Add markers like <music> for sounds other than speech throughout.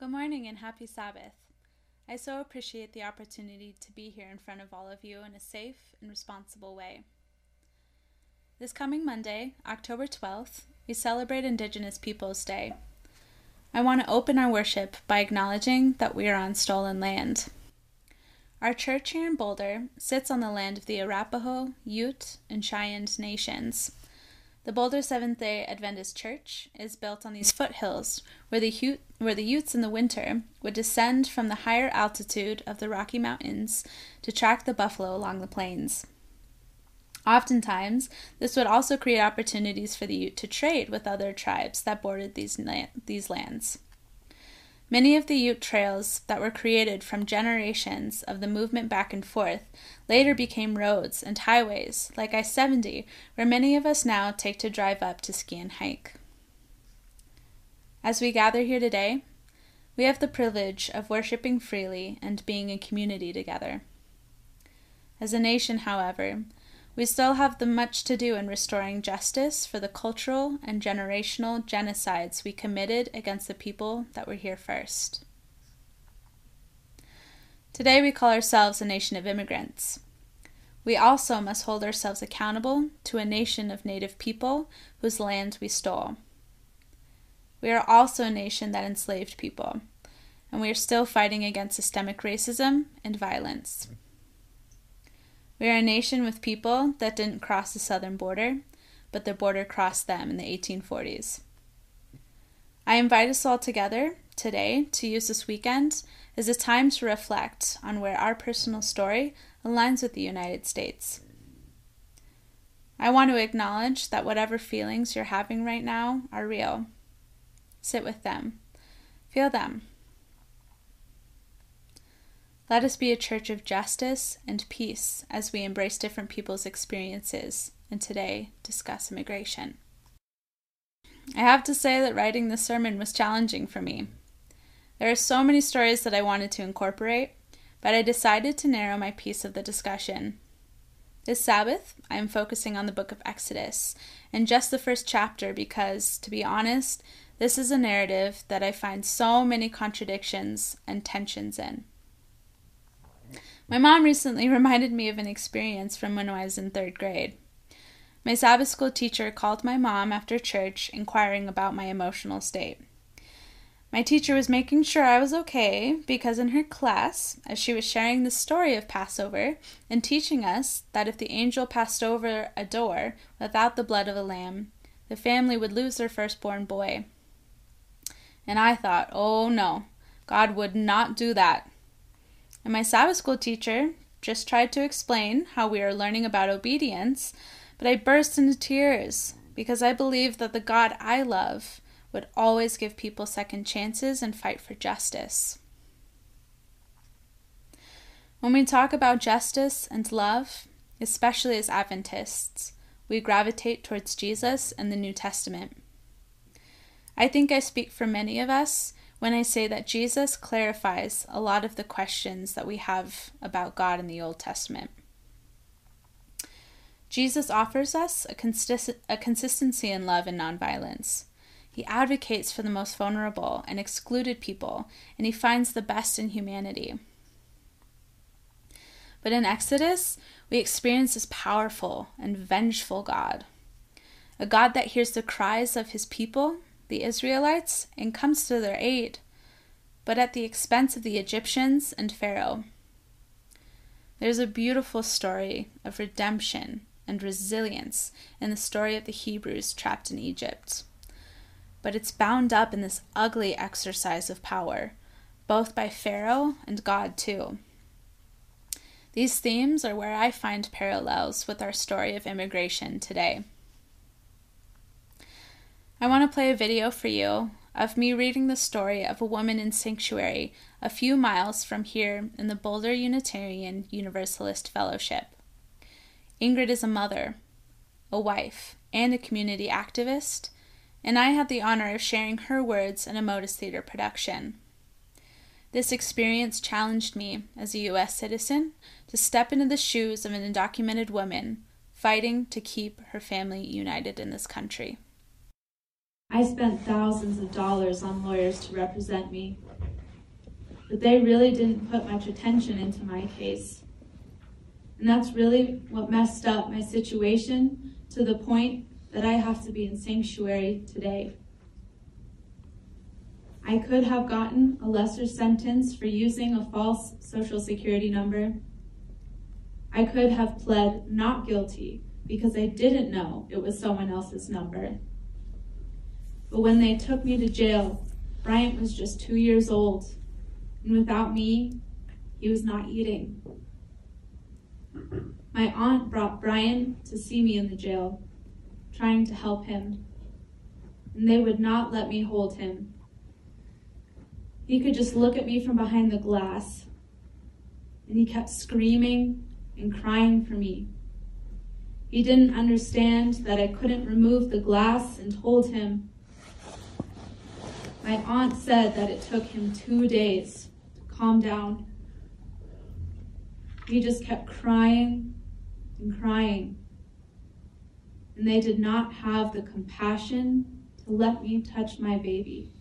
Good morning and happy Sabbath. I so appreciate the opportunity to be here in front of all of you in a safe and responsible way. This coming Monday, October 12th, we celebrate Indigenous Peoples Day. I want to open our worship by acknowledging that we are on stolen land. Our church here in Boulder sits on the land of the Arapaho, Ute, and Cheyenne nations. The Boulder Seventh day Adventist Church is built on these foothills where the, Ute, where the Utes in the winter would descend from the higher altitude of the Rocky Mountains to track the buffalo along the plains. Oftentimes, this would also create opportunities for the Ute to trade with other tribes that bordered these, these lands. Many of the Ute trails that were created from generations of the movement back and forth later became roads and highways, like I 70, where many of us now take to drive up to ski and hike. As we gather here today, we have the privilege of worshiping freely and being in community together. As a nation, however, we still have the much to do in restoring justice for the cultural and generational genocides we committed against the people that were here first. Today we call ourselves a nation of immigrants. We also must hold ourselves accountable to a nation of native people whose land we stole. We are also a nation that enslaved people, and we are still fighting against systemic racism and violence. We are a nation with people that didn't cross the southern border, but the border crossed them in the 1840s. I invite us all together today to use this weekend as a time to reflect on where our personal story aligns with the United States. I want to acknowledge that whatever feelings you're having right now are real. Sit with them, feel them, let us be a church of justice and peace as we embrace different people's experiences and today discuss immigration. I have to say that writing this sermon was challenging for me. There are so many stories that I wanted to incorporate, but I decided to narrow my piece of the discussion. This Sabbath, I am focusing on the book of Exodus and just the first chapter because, to be honest, this is a narrative that I find so many contradictions and tensions in. My mom recently <laughs> reminded me of an experience from when I was in third grade. My Sabbath school teacher called my mom after church inquiring about my emotional state. My teacher was making sure I was okay because in her class, as she was sharing the story of Passover and teaching us that if the angel passed over a door without the blood of a lamb, the family would lose their firstborn boy. And I thought, oh no, God would not do that. And my Sabbath school teacher just tried to explain how we are learning about obedience, but I burst into tears because I believe that the God I love would always give people second chances and fight for justice. When we talk about justice and love, especially as Adventists, we gravitate towards Jesus and the New Testament. I think I speak for many of us when I say that Jesus clarifies a lot of the questions that we have about God in the Old Testament. Jesus offers us a, consist- a consistency in love and nonviolence. He advocates for the most vulnerable and excluded people, and he finds the best in humanity. But in Exodus, we experience this powerful and vengeful God, a God that hears the cries of his people the Israelites and comes to their aid, but at the expense of the Egyptians and Pharaoh. There's a beautiful story of redemption and resilience in the story of the Hebrews trapped in Egypt. But it's bound up in this ugly exercise of power, both by Pharaoh and God, too. These themes are where I find parallels with our story of immigration today. I want to play a video for you of me reading the story of a woman in sanctuary a few miles from here in the Boulder Unitarian Universalist Fellowship. Ingrid is a mother, a wife, and a community activist, and I had the honor of sharing her words in a Motus Theater production. This experience challenged me as a U.S. citizen to step into the shoes of an undocumented woman fighting to keep her family united in this country. I spent thousands of dollars on lawyers to represent me, but they really didn't put much attention into my case. And that's really what messed up my situation to the point that I have to be in sanctuary today. I could have gotten a lesser sentence for using a false social security number. I could have pled not guilty because I didn't know it was someone else's number. But when they took me to jail, Bryant was just two years old, and without me, he was not eating. My aunt brought Brian to see me in the jail, trying to help him, and they would not let me hold him he could just look at me from behind the glass. And he kept screaming and crying for me. He didn't understand that I couldn't remove the glass and told him. My aunt said that it took him two days to calm down. He just kept crying and crying. And they did not have the compassion to let me touch my baby.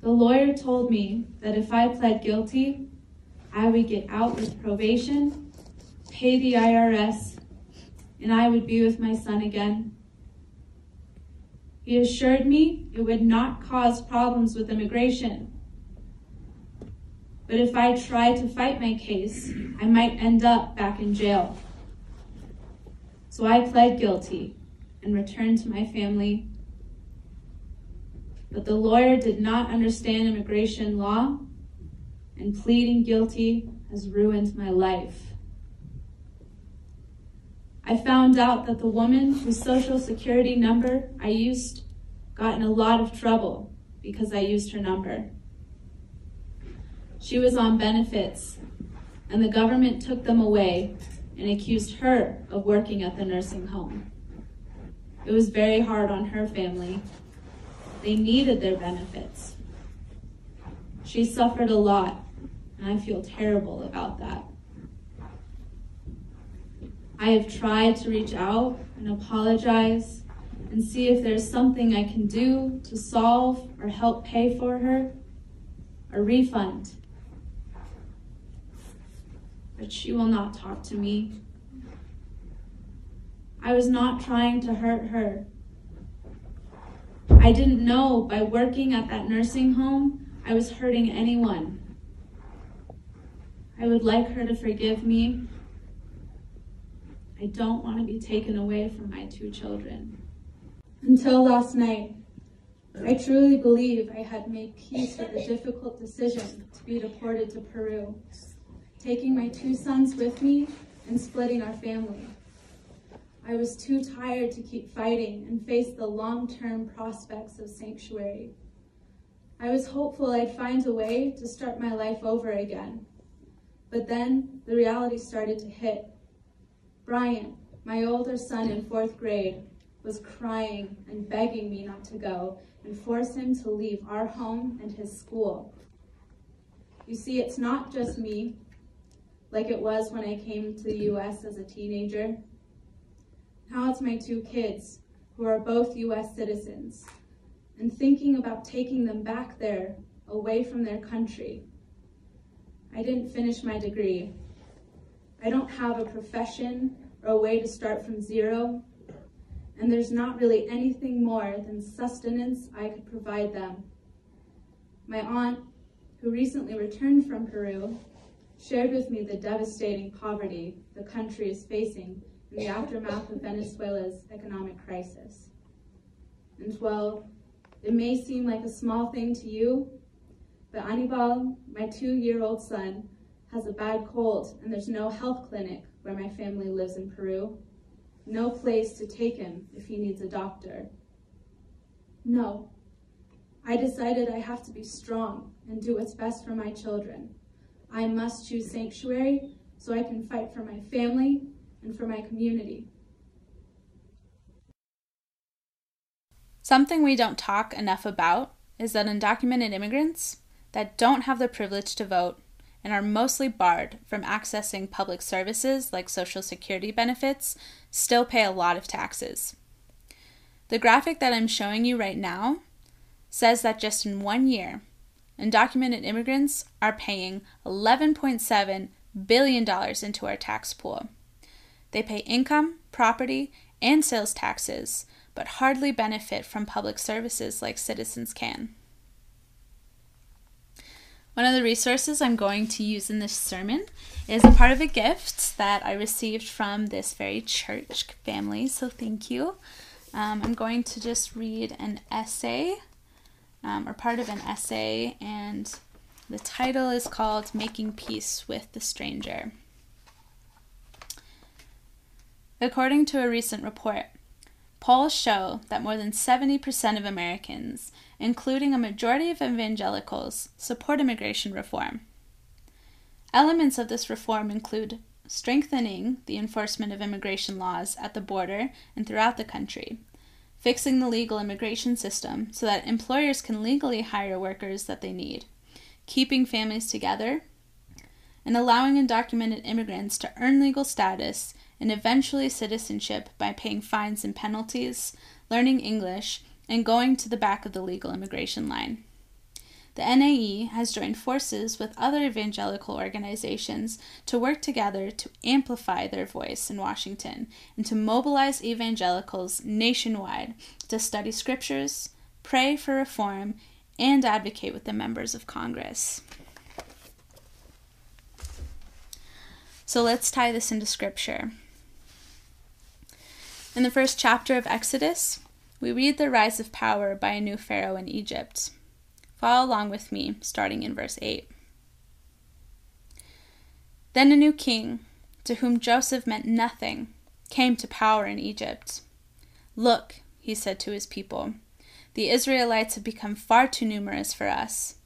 The lawyer told me that if I pled guilty, I would get out with probation, pay the IRS, and I would be with my son again. He assured me it would not cause problems with immigration. But if I tried to fight my case, I might end up back in jail. So I pled guilty and returned to my family but the lawyer did not understand immigration law, and pleading guilty has ruined my life. I found out that the woman whose social security number I used got in a lot of trouble because I used her number. She was on benefits, and the government took them away and accused her of working at the nursing home. It was very hard on her family they needed their benefits. She suffered a lot, and I feel terrible about that. I have tried to reach out and apologize and see if there's something I can do to solve or help pay for her, a refund. But she will not talk to me. I was not trying to hurt her. I didn't know by working at that nursing home I was hurting anyone. I would like her to forgive me. I don't want to be taken away from my two children. Until last night, I truly believe I had made peace with the difficult decision to be deported to Peru, taking my two sons with me and splitting our family. I was too tired to keep fighting and face the long-term prospects of sanctuary. I was hopeful I'd find a way to start my life over again. But then the reality started to hit. Brian, my older son in fourth grade, was crying and begging me not to go and force him to leave our home and his school. You see, it's not just me, like it was when I came to the U.S. as a teenager. Now it's my two kids, who are both US citizens, and thinking about taking them back there, away from their country. I didn't finish my degree. I don't have a profession or a way to start from zero, and there's not really anything more than sustenance I could provide them. My aunt, who recently returned from Peru, shared with me the devastating poverty the country is facing in the aftermath of Venezuela's economic crisis. And well, it may seem like a small thing to you, but Anibal, my two-year-old son, has a bad cold and there's no health clinic where my family lives in Peru. No place to take him if he needs a doctor. No, I decided I have to be strong and do what's best for my children. I must choose sanctuary so I can fight for my family and for my community. Something we don't talk enough about is that undocumented immigrants that don't have the privilege to vote and are mostly barred from accessing public services like Social Security benefits still pay a lot of taxes. The graphic that I'm showing you right now says that just in one year, undocumented immigrants are paying $11.7 billion into our tax pool. They pay income, property, and sales taxes, but hardly benefit from public services like citizens can. One of the resources I'm going to use in this sermon is a part of a gift that I received from this very church family, so thank you. Um, I'm going to just read an essay, um, or part of an essay, and the title is called Making Peace with the Stranger. According to a recent report, polls show that more than 70% of Americans, including a majority of evangelicals, support immigration reform. Elements of this reform include strengthening the enforcement of immigration laws at the border and throughout the country, fixing the legal immigration system so that employers can legally hire workers that they need, keeping families together, and allowing undocumented immigrants to earn legal status and eventually citizenship by paying fines and penalties, learning English, and going to the back of the legal immigration line. The NAE has joined forces with other evangelical organizations to work together to amplify their voice in Washington and to mobilize evangelicals nationwide to study scriptures, pray for reform, and advocate with the members of Congress. So let's tie this into scripture. In the first chapter of Exodus, we read the rise of power by a new Pharaoh in Egypt. Follow along with me, starting in verse 8. Then a new king, to whom Joseph meant nothing, came to power in Egypt. Look, he said to his people, the Israelites have become far too numerous for us.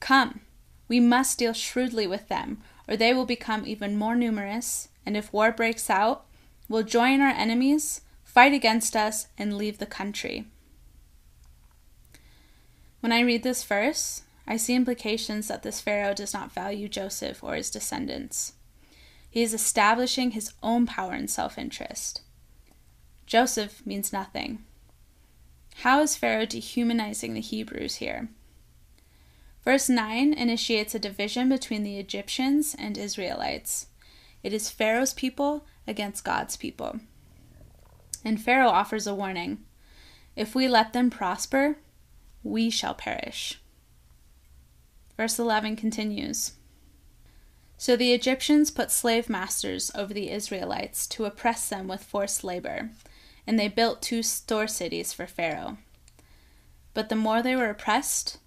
Come, we must deal shrewdly with them, or they will become even more numerous, and if war breaks out, will join our enemies, fight against us, and leave the country. When I read this verse, I see implications that this Pharaoh does not value Joseph or his descendants. He is establishing his own power and self interest. Joseph means nothing. How is Pharaoh dehumanizing the Hebrews here? Verse 9 initiates a division between the Egyptians and Israelites. It is Pharaoh's people against God's people. And Pharaoh offers a warning If we let them prosper, we shall perish. Verse 11 continues So the Egyptians put slave masters over the Israelites to oppress them with forced labor, and they built two store cities for Pharaoh. But the more they were oppressed,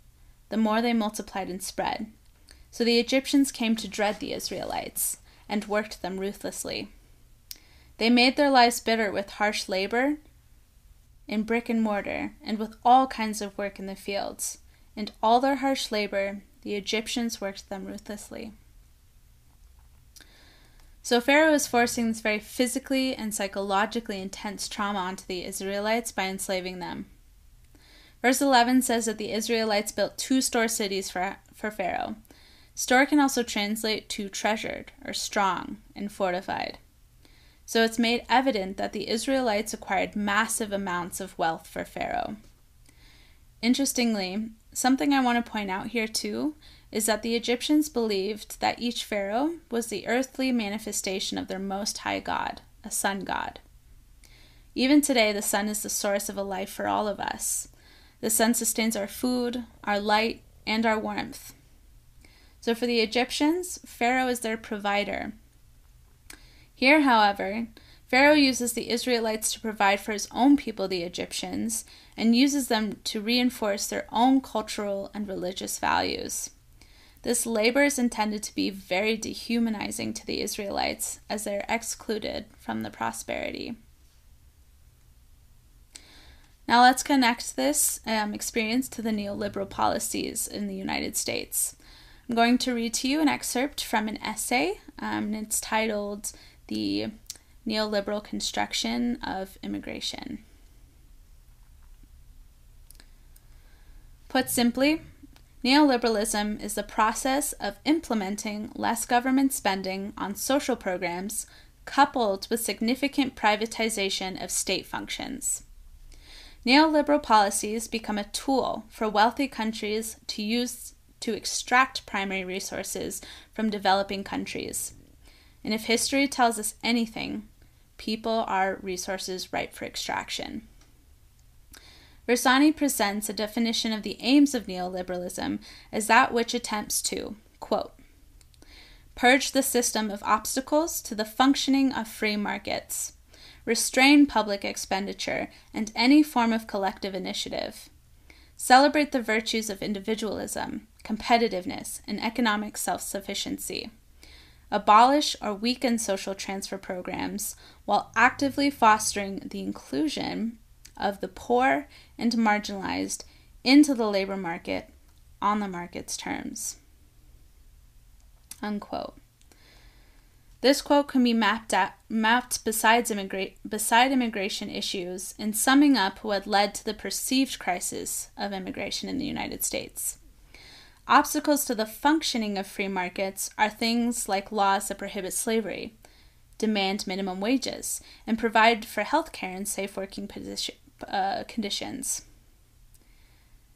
the more they multiplied and spread. So the Egyptians came to dread the Israelites and worked them ruthlessly. They made their lives bitter with harsh labor in brick and mortar and with all kinds of work in the fields. And all their harsh labor, the Egyptians worked them ruthlessly. So Pharaoh is forcing this very physically and psychologically intense trauma onto the Israelites by enslaving them. Verse 11 says that the Israelites built two store cities for, for Pharaoh. Store can also translate to treasured or strong and fortified. So it's made evident that the Israelites acquired massive amounts of wealth for Pharaoh. Interestingly, something I want to point out here too is that the Egyptians believed that each Pharaoh was the earthly manifestation of their Most High God, a sun god. Even today, the sun is the source of a life for all of us. The sun sustains our food, our light, and our warmth. So for the Egyptians, Pharaoh is their provider, here, however, Pharaoh uses the Israelites to provide for his own people, the Egyptians, and uses them to reinforce their own cultural and religious values. This labor is intended to be very dehumanizing to the Israelites as they are excluded from the prosperity. Now let's connect this um, experience to the neoliberal policies in the United States. I'm going to read to you an excerpt from an essay, um, and it's titled the neoliberal construction of immigration. Put simply, neoliberalism is the process of implementing less government spending on social programs coupled with significant privatization of state functions. Neoliberal policies become a tool for wealthy countries to use to extract primary resources from developing countries. And if history tells us anything, people are resources ripe for extraction. Versani presents a definition of the aims of neoliberalism as that which attempts to, quote, purge the system of obstacles to the functioning of free markets, restrain public expenditure and any form of collective initiative, celebrate the virtues of individualism, competitiveness, and economic self sufficiency, abolish or weaken social transfer programs while actively fostering the inclusion of the poor and marginalized into the labor market on the market's terms. Unquote. This quote can be mapped, at, mapped besides immigra- beside immigration issues in summing up what led to the perceived crisis of immigration in the United States. Obstacles to the functioning of free markets are things like laws that prohibit slavery, demand minimum wages, and provide for health care and safe working position, uh, conditions.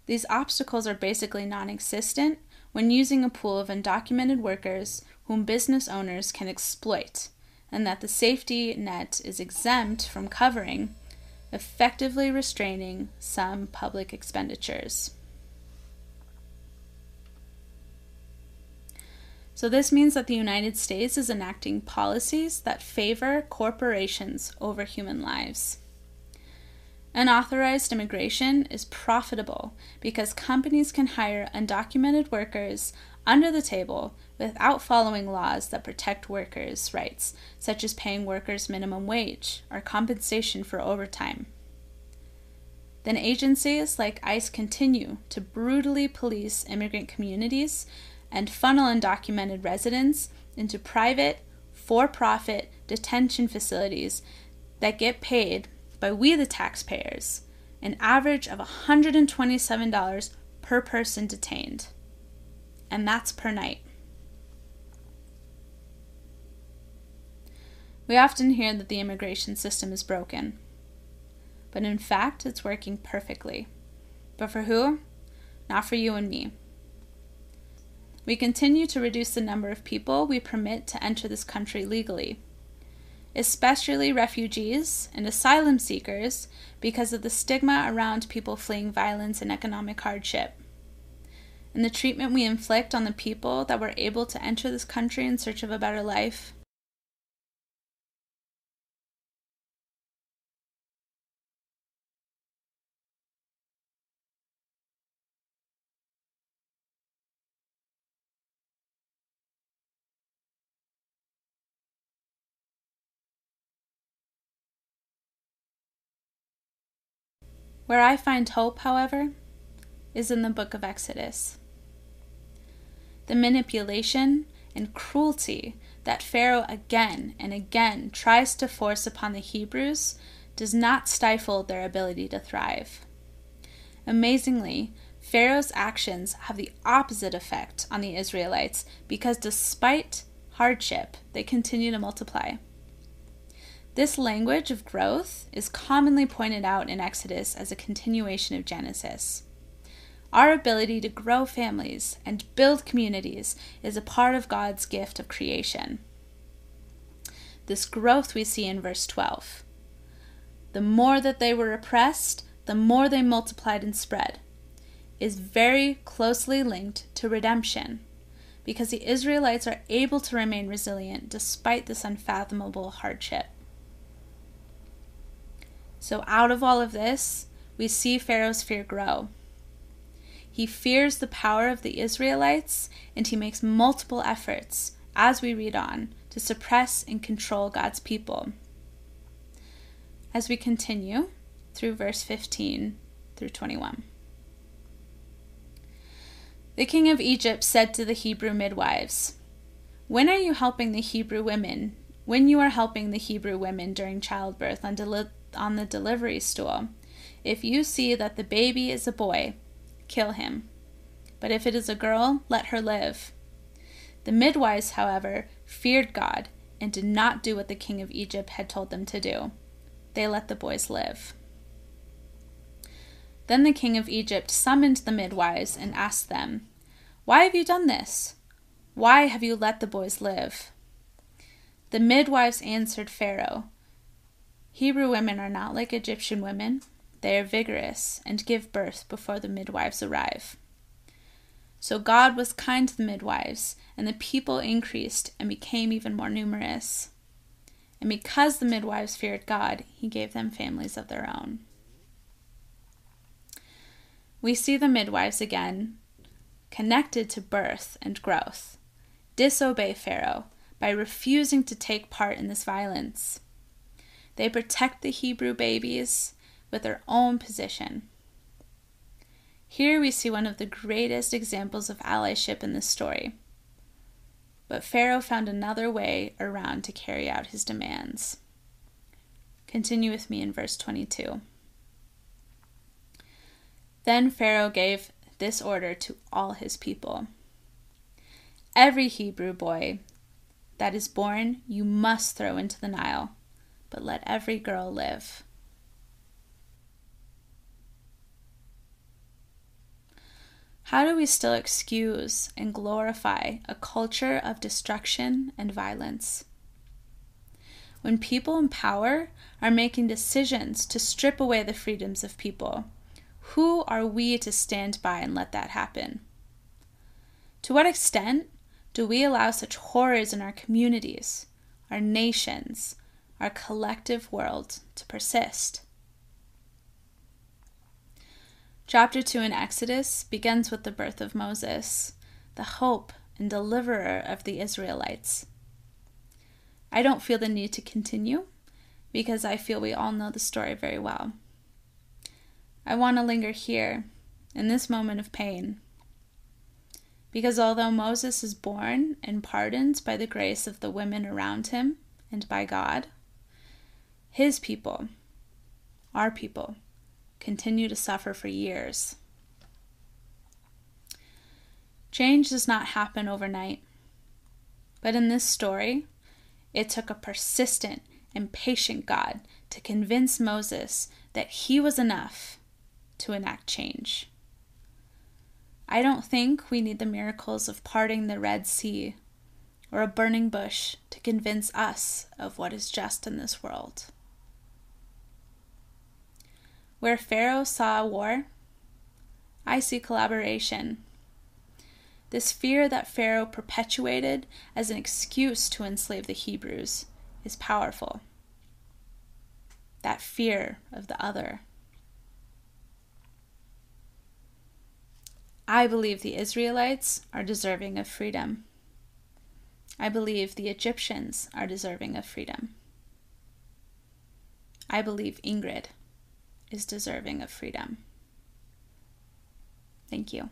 These obstacles are basically non existent when using a pool of undocumented workers whom business owners can exploit, and that the safety net is exempt from covering, effectively restraining some public expenditures. So, this means that the United States is enacting policies that favor corporations over human lives. Unauthorized immigration is profitable because companies can hire undocumented workers under the table without following laws that protect workers' rights, such as paying workers minimum wage or compensation for overtime. Then agencies like ICE continue to brutally police immigrant communities and funnel undocumented residents into private, for profit detention facilities that get paid by we the taxpayers, an average of $127 per person detained. And that's per night. We often hear that the immigration system is broken. But in fact, it's working perfectly. But for who? Not for you and me. We continue to reduce the number of people we permit to enter this country legally especially refugees and asylum seekers, because of the stigma around people fleeing violence and economic hardship. And the treatment we inflict on the people that were able to enter this country in search of a better life Where I find hope, however, is in the book of Exodus. The manipulation and cruelty that Pharaoh again and again tries to force upon the Hebrews does not stifle their ability to thrive. Amazingly, Pharaoh's actions have the opposite effect on the Israelites because despite hardship, they continue to multiply. This language of growth is commonly pointed out in Exodus as a continuation of Genesis. Our ability to grow families and build communities is a part of God's gift of creation. This growth we see in verse 12. The more that they were oppressed, the more they multiplied and spread, is very closely linked to redemption because the Israelites are able to remain resilient despite this unfathomable hardship. So, out of all of this, we see Pharaoh's fear grow. He fears the power of the Israelites, and he makes multiple efforts, as we read on, to suppress and control God's people. As we continue through verse 15 through 21. The king of Egypt said to the Hebrew midwives, When are you helping the Hebrew women? When you are helping the Hebrew women during childbirth on, deli- on the delivery stool. If you see that the baby is a boy, kill him. But if it is a girl, let her live. The midwives, however, feared God and did not do what the king of Egypt had told them to do. They let the boys live. Then the king of Egypt summoned the midwives and asked them, Why have you done this? Why have you let the boys live? The midwives answered Pharaoh Hebrew women are not like Egyptian women. They are vigorous and give birth before the midwives arrive. So God was kind to the midwives, and the people increased and became even more numerous. And because the midwives feared God, he gave them families of their own. We see the midwives again connected to birth and growth, disobey Pharaoh by refusing to take part in this violence. They protect the Hebrew babies with their own position. Here we see one of the greatest examples of allyship in this story. But Pharaoh found another way around to carry out his demands. Continue with me in verse 22. Then Pharaoh gave this order to all his people Every Hebrew boy that is born you must throw into the Nile, but let every girl live. How do we still excuse and glorify a culture of destruction and violence? When people in power are making decisions to strip away the freedoms of people, who are we to stand by and let that happen? To what extent do we allow such horrors in our communities, our nations, our collective world to persist? Chapter 2 in Exodus begins with the birth of Moses, the hope and deliverer of the Israelites. I don't feel the need to continue because I feel we all know the story very well. I want to linger here, in this moment of pain. Because although Moses is born and pardoned by the grace of the women around him and by God, his people, our people, continue to suffer for years. Change does not happen overnight. But in this story, it took a persistent and patient God to convince Moses that he was enough to enact change. I don't think we need the miracles of parting the Red Sea or a burning bush to convince us of what is just in this world. Where Pharaoh saw war, I see collaboration. This fear that Pharaoh perpetuated as an excuse to enslave the Hebrews is powerful. That fear of the other. I believe the Israelites are deserving of freedom. I believe the Egyptians are deserving of freedom. I believe Ingrid is deserving of freedom. Thank you.